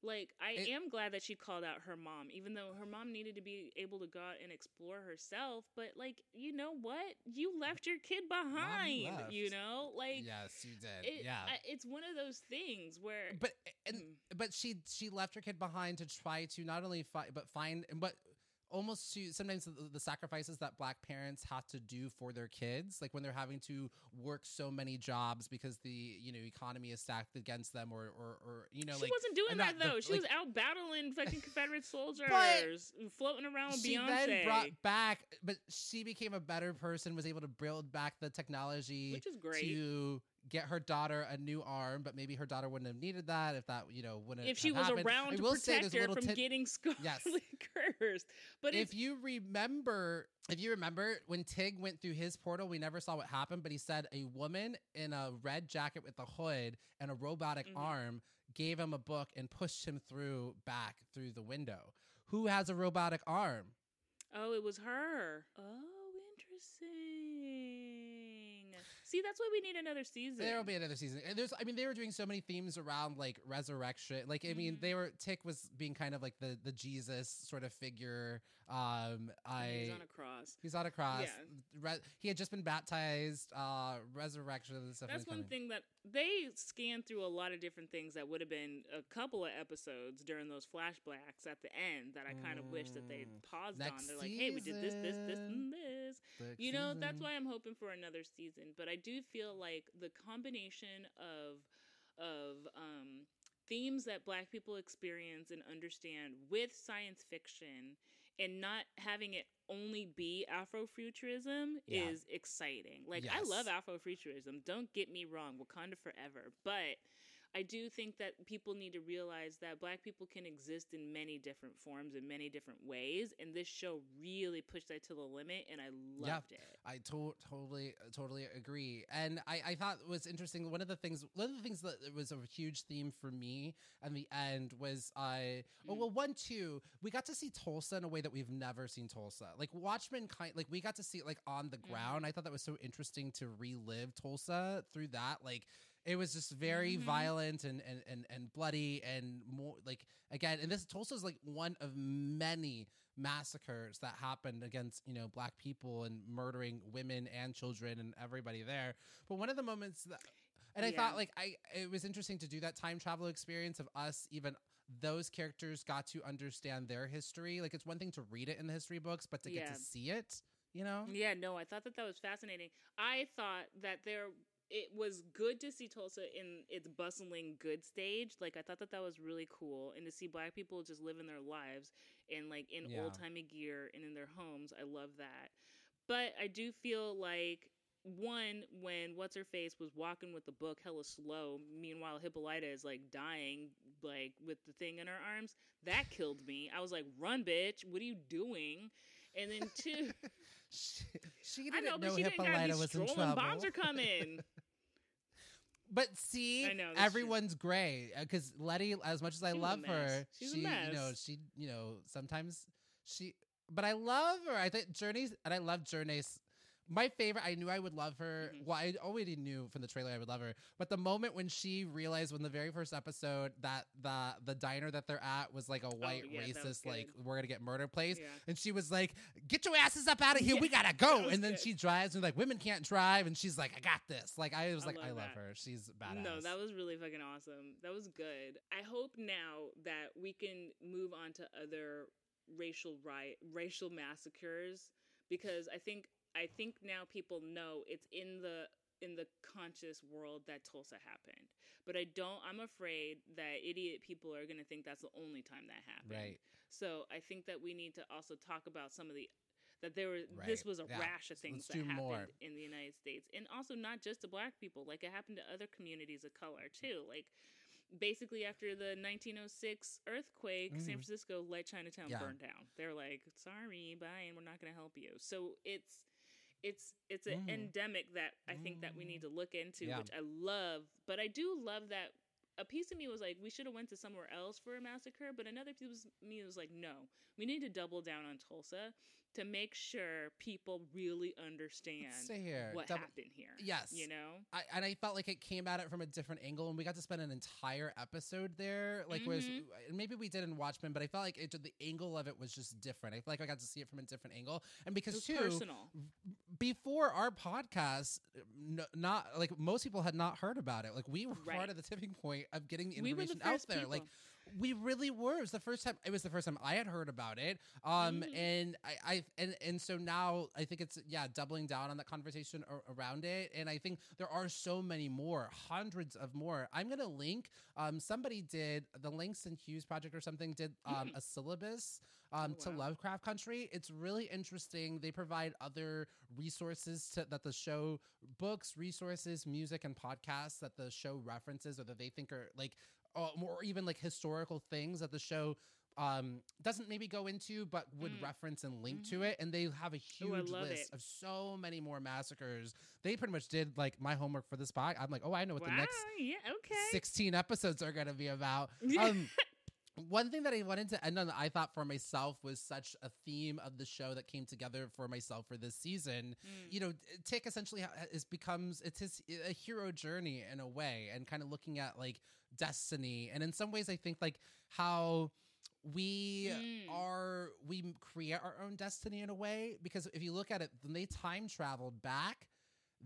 like i It- am glad that she called out her mom even though her mom needed to be able to go out and explore herself but like you know what you left your kid behind you know like yes, you did. it, yeah, I, it's one of those things where but and Mm. but she she left her kid behind to try to not only find but find but almost to sometimes the, the sacrifices that black parents have to do for their kids like when they're having to work so many jobs because the you know economy is stacked against them or or, or you know she like wasn't doing and that not the- though. she like- was out battling fucking Confederate soldiers, floating around she Beyonce. then brought back but she became a better person was able to build back the technology which is great. to get her daughter a new arm but maybe her daughter wouldn't have needed that if that you know wouldn't if she have was happened. around I to will protect there's her from tit- getting scarlet Yes. cursed, but if you remember, if you remember when Tick went through his portal, we never saw what happened, but he said a woman in a red jacket with a hood and a robotic Mhm. arm gave him a book and pushed him through back through the window. Who has a robotic arm? oh, it was her. Oh, interesting. See, that's why we need another season. There'll be another season. And there's, I mean, they were doing so many themes around like resurrection. Like, I mean, Mhm. they were Tick was being kind of like the the Jesus sort of figure. Um, I He's on a cross. He's on a cross. Yeah. Re- he had just been baptized. Uh, resurrection. and stuff. That's one coming. thing that they scanned through a lot of different things that would have been a couple of episodes during those flashbacks at the end that I kind of wish that they'd Mm. paused Next on. They're like, hey, we did this, this, this, and this. Next You know, that's why I'm hoping for another season. But I do feel like the combination of of um, themes that Black people experience and understand with science fiction, and not having it only be Afrofuturism Yeah. is exciting. Like I love Yes. Afrofuturism. Don't get me wrong, Wakanda forever. But I do think that people need to realize that black people can exist in many different forms in many different ways, and this show really pushed that to the limit, and I loved Yeah. it. I to- totally, totally agree. And I, I thought it was interesting. One of the things, one of the things that was a huge theme for me in the end was, I, oh, Mm. well, one, two, we got to see Tulsa in a way that we've never seen Tulsa. Like Watchmen, kind, like we got to see it like on the Mm. ground. I thought that was so interesting to relive Tulsa through that. Like it was just very Mhm. violent and, and and and bloody and more like again. And this Tulsa is like one of many massacres that happened against you know black people and murdering women and children and everybody there but one of the moments that and i Yeah. thought like i it was interesting to do that time travel experience of us even those characters got to understand their history like it's one thing to read it in the history books but to get Yeah. to see it you know Yeah, no, I thought that that was fascinating. I thought that there it was good to see Tulsa in its bustling good stage. Like I thought that that was really cool, and to see black people just living their lives in like in Yeah. old timey gear and in their homes. I love that. But I do feel like one when what's her face was walking with the book hella slow meanwhile hippolyta is like dying like with the thing in her arms that killed me i was like run bitch what are you doing and then two she, she I didn't know, but know she didn't gotta hippolyta be was in trouble Bombs are coming. But see, I know, that's true. everyone's gray uh, because Letty, as much as I love her. She's she, you know, she, you know, sometimes she, but I love her. I think Jurnee's, and I love Jurnee's. My favorite, I knew I would love her. Mhm. Well, I already knew from the trailer I would love her. But the moment when she realized, when the very first episode, that the the diner that they're at was like a white Oh, yeah, racist, like we're gonna get murdered place, Yeah. and she was like, "Get your asses up out of here, Yeah, we gotta go." And then good. she drives, and like women can't drive, and she's like, "I got this." Like I was I like, love I love that. her. She's badass. No, that was really fucking awesome. That was good. I hope now that we can move on to other racial riot, racial massacres because I think I think now people know it's in the in the conscious world that Tulsa happened. But I don't I'm afraid that idiot people are going to think that's the only time that happened. right. So I think that we need to also talk about some of the that there was this was a Yeah. rash of things let's that happened more. in the United States, and also not just to Black people. Like it happened to other communities of color too. Like basically after the 1906 earthquake, San Mhm. Francisco let Chinatown Yeah. burn down. They're like, "Sorry, bye, and we're not going to help you." So it's it's it's an Mhm. endemic that I think that we need to look into, Yeah. which I love. But I do love that a piece of me was like, we should have went to somewhere else for a massacre. But another piece of me was like, no, we need to double down on Tulsa to make sure people really understand here. what Double- happened here. Yes. you know. I, and I felt like it came at it from a different angle, and we got to spend an entire episode there. Like, whereas Mhm. and maybe we did in Watchmen, but I felt like it, the angle of it was just different. I feel like I got to see it from a different angle, and because too, personal. Before our podcast, not like most people had not heard about it. Like we were Right. part of the tipping point of getting the We information out there. people. Like we really were. It was the first time. It was the first time I had heard about it. Um, Mhm. and I, I, and and so now I think it's yeah, doubling down on that conversation ar- around it. And I think there are so many more, hundreds of more. I'm gonna link. Um, somebody did the Langston Hughes project or something did um a syllabus um Oh, to. Lovecraft Country. It's really interesting. They provide other resources to, that the show books, resources, music, and podcasts that the show references or that they think are like or even like historical things that the show um doesn't maybe go into but would Mm. reference and link to Mhm. it and they have a huge love list it. of so many more massacres they pretty much did like my homework for this pod i'm like oh i know what wow. the next yeah. Okay. 16 episodes are going to be about um one thing that I wanted to end on I thought for myself was such a theme of the show that came together for myself for this season. Mm. You know, Tick essentially is becomes it's his a hero journey in a way, and kind of looking at like destiny, and in some ways, I think like how we Mm. are we create our own destiny in a way because if you look at it, when they time traveled back,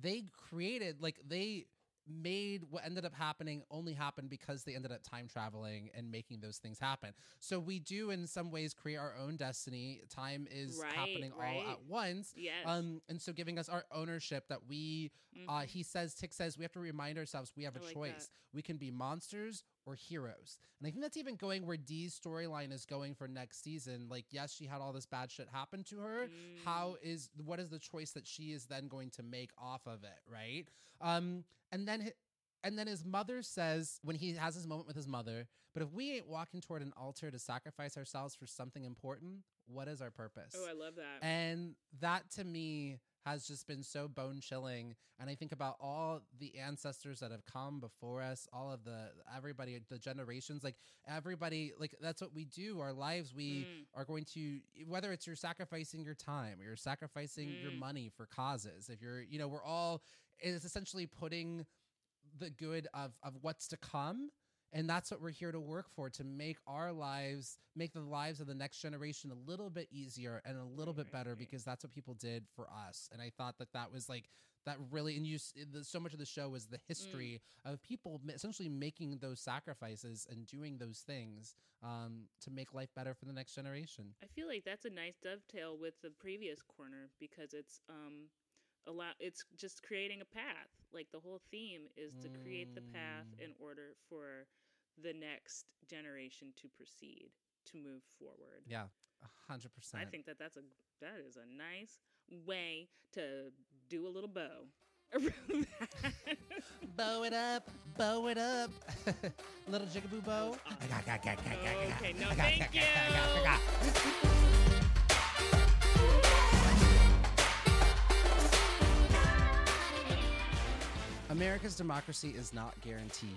they created like they made what ended up happening only happen because they ended up time traveling and making those things happen. So we do in some ways create our own destiny. Time is Right, happening all at once. Yes. Um, and so giving us our ownership that we uh, Mhm. he says, Tick says, we have to remind ourselves we have a like choice. that. We can be monsters or heroes. And I think that's even going where Dee's storyline is going for next season. Like, yes, she had all this bad shit happen to her. Mm. How is what is the choice that she is then going to make off of it, right? Um, and then And then his mother says, when he has his moment with his mother, but if we ain't walking toward an altar to sacrifice ourselves for something important, what is our purpose? Oh, I love that. And that to me has just been so bone chilling. And I think about all the ancestors that have come before us, all of the everybody, the generations, like everybody, like that's what we do. Our lives, we Mm. are going to, whether it's you're sacrificing your time or you're sacrificing your Mm. money for causes, if you're, you know, we're all, it's essentially putting the good of, of what's to come and that's what we're here to work for to make our lives make the lives of the next generation a little bit easier and a little Right, bit better right, right. because that's what people did for us. And i thought that that was like that really and you the, so much of the show was the history of people essentially making those sacrifices and doing those things um, to make life better for the next generation. I feel like that's a nice dovetail with the previous corner because it's um allow it's just creating a path. Like the whole theme is to create the path Mm. in order for the next generation to proceed, to move forward. yeah 100% I think that that's a that is a nice way to do a little bow. bow it up bow it up little jigaboo bow Okay, no, thank you. America's democracy is not guaranteed.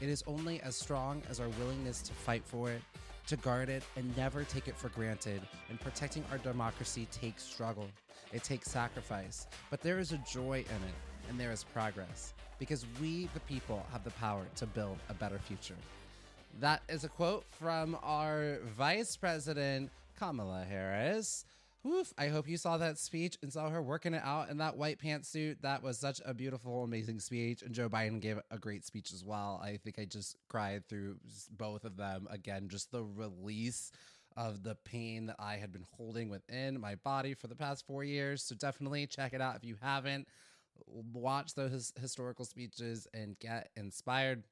It is only as strong as our willingness to fight for it, to guard it, and never take it for granted. And protecting our democracy takes struggle, it takes sacrifice. But there is a joy in it, and there is progress. Because we, the people, have the power to build a better future. That is a quote from our Vice President, Kamala Harris. Woof. I hope you saw that speech and saw her working it out in that white pantsuit. That was such a beautiful, amazing speech. And Joe Biden gave a great speech as well. I think I just cried through both of them. Again, just the release of the pain that I had been holding within my body for the past four years. So definitely check it out if you haven't. Watch those historical speeches and get inspired.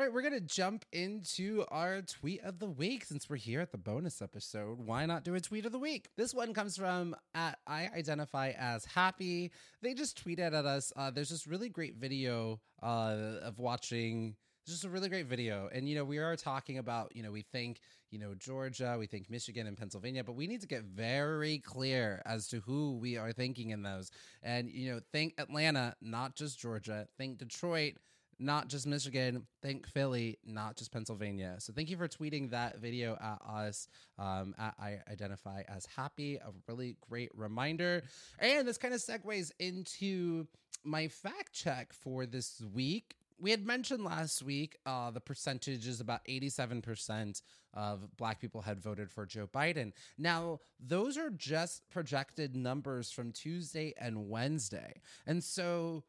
All right, we're going to jump into our tweet of the week since we're here at the bonus episode. Why not do a tweet of the week? This one comes from at I identify as happy. They just tweeted at us. Uh, there's this really great video uh, of watching. Just a really great video. And, you know, we are talking about, you know, we think, you know, Georgia, we think Michigan and Pennsylvania, but we need to get very clear as to who we are thinking in those. And, you know, think Atlanta, not just Georgia. Think Detroit, not just Michigan. Think Philly, not just Pennsylvania. So thank you for tweeting that video at us. Um, at I identify as happy. A really great reminder. And this kind of segues into my fact check for this week. We had mentioned last week uh, the percentage is about 87% of black people had voted for Joe Biden. Now, those are just projected numbers from Tuesday and Wednesday. And so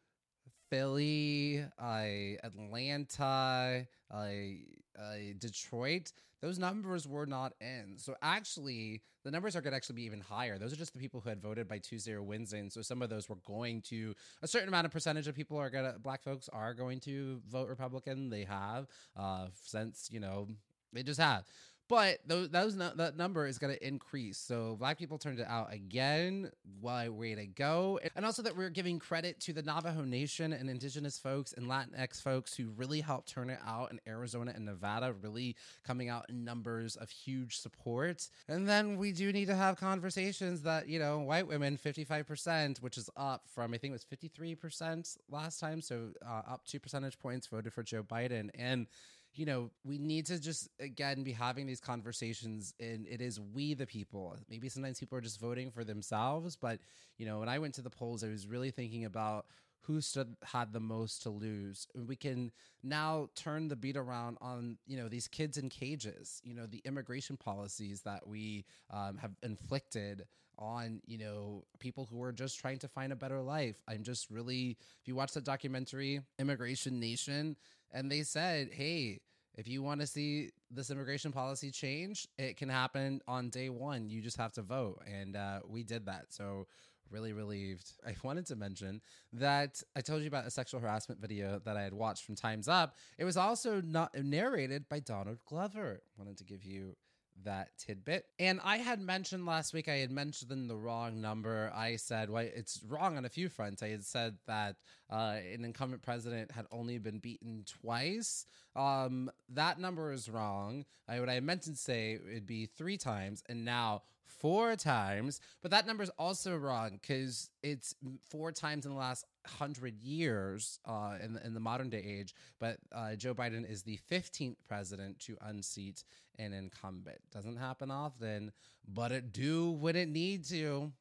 Philly, I Atlanta, I I Detroit, those numbers were not in. So actually, the numbers are going to actually be even higher. Those are just the people who had voted by Tuesday or Wednesday, and so some of those were going to a certain amount of percentage of people are gonna black folks are going to vote Republican. They have uh, since you know they just have. But those, that number is going to increase. So black people turned it out again. Why way to go! And also that we're giving credit to the Navajo Nation and Indigenous folks and Latinx folks who really helped turn it out in Arizona and Nevada, really coming out in numbers of huge support. And then we do need to have conversations that you know white women fifty five percent, which is up from I think it was fifty three percent last time, so uh, up two percentage points voted for Joe Biden and you know, we need to just again be having these conversations and it is we the people. Maybe sometimes people are just voting for themselves, but you know, when I went to the polls, I was really thinking about who stood had the most to lose. And we can now turn the beat around on, you know, these kids in cages, you know, the immigration policies that we um, have inflicted on, you know, people who are just trying to find a better life. I'm just really, if you watch the documentary Immigration Nation, and they said, hey, if you want to see this immigration policy change, it can happen on day one. You just have to vote. And uh, we did that. So, really relieved. I wanted to mention that I told you about a sexual harassment video that I had watched from Time's Up. It was also not narrated by Donald Glover. Wanted to give you that tidbit. And I had mentioned last week, I had mentioned the wrong number. I said, well, it's wrong on a few fronts. I had said that uh, an incumbent president had only been beaten twice. Um, that number is wrong. I, what I meant to say it'd be three times, and now four times. But that number is also wrong because it's four times in the last hundred years uh, in the, in the modern day age. But uh, Joe Biden is the 15th president to unseat an incumbent. Doesn't happen often, but it do when it needs to.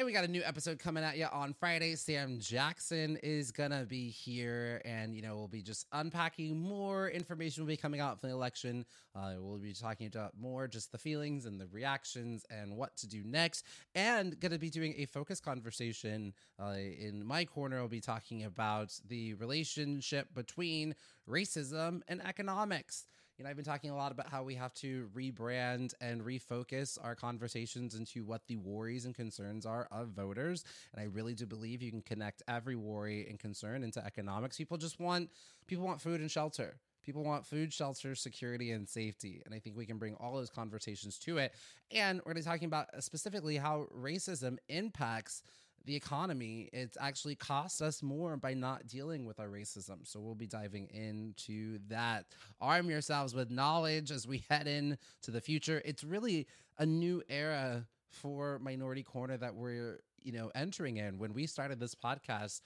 And we got a new episode coming at you on Friday. Sam Jackson is going to be here, and, you know, we'll be just unpacking more information will be coming out from the election. Uh, we'll be talking about more just the feelings and the reactions and what to do next. And going to be doing a focus conversation uh, in my corner. I'll be talking about the relationship between racism and economics you know, I've been talking a lot about how we have to rebrand and refocus our conversations into what the worries and concerns are of voters. And I really do believe you can connect every worry and concern into economics. People just want people want food and shelter. People want food, shelter, security, and safety. And I think we can bring all those conversations to it. And we're going to be talking about specifically how racism impacts the economy, it's actually cost us more by not dealing with our racism. So we'll be diving into that. Arm yourselves with knowledge as we head into the future. It's really a new era for Minority Korner that we're, you know, entering in. When we started this podcast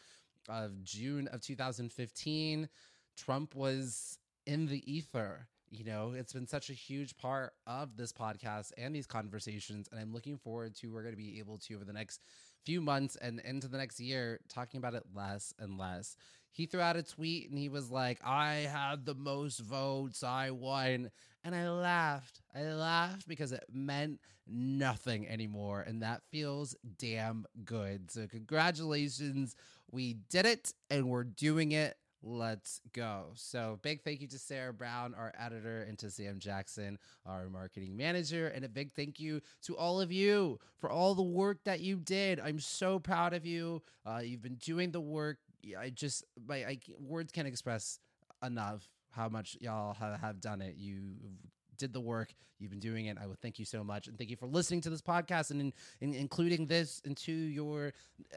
of June of 2015, Trump was in the ether. You know, it's been such a huge part of this podcast and these conversations. And I'm looking forward to we're going to be able to over the next few months and into the next year talking about it less and less. He threw out a tweet and he was like, I had the most votes, I won. And I laughed. I laughed because it meant nothing anymore. And that feels damn good. So, congratulations. We did it and we're doing it let's go. So, big thank you to Sarah Brown, our editor, and to Sam Jackson, our marketing manager. And a big thank you to all of you for all the work that you did. I'm so proud of you. Uh, you've been doing the work. I just, my I, words can't express enough how much y'all have, have done it. You did the work. You've been doing it. I would thank you so much. And thank you for listening to this podcast and in, in including this into your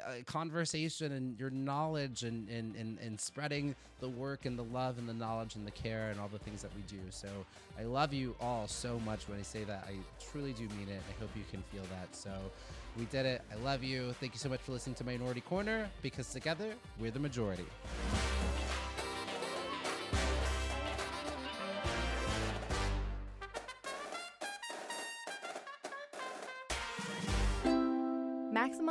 uh, conversation and your knowledge and, and, and, and spreading the work and the love and the knowledge and the care and all the things that we do. So I love you all so much when I say that. I truly do mean it. I hope you can feel that. So we did it. I love you. Thank you so much for listening to Minority Korner because together we're the majority.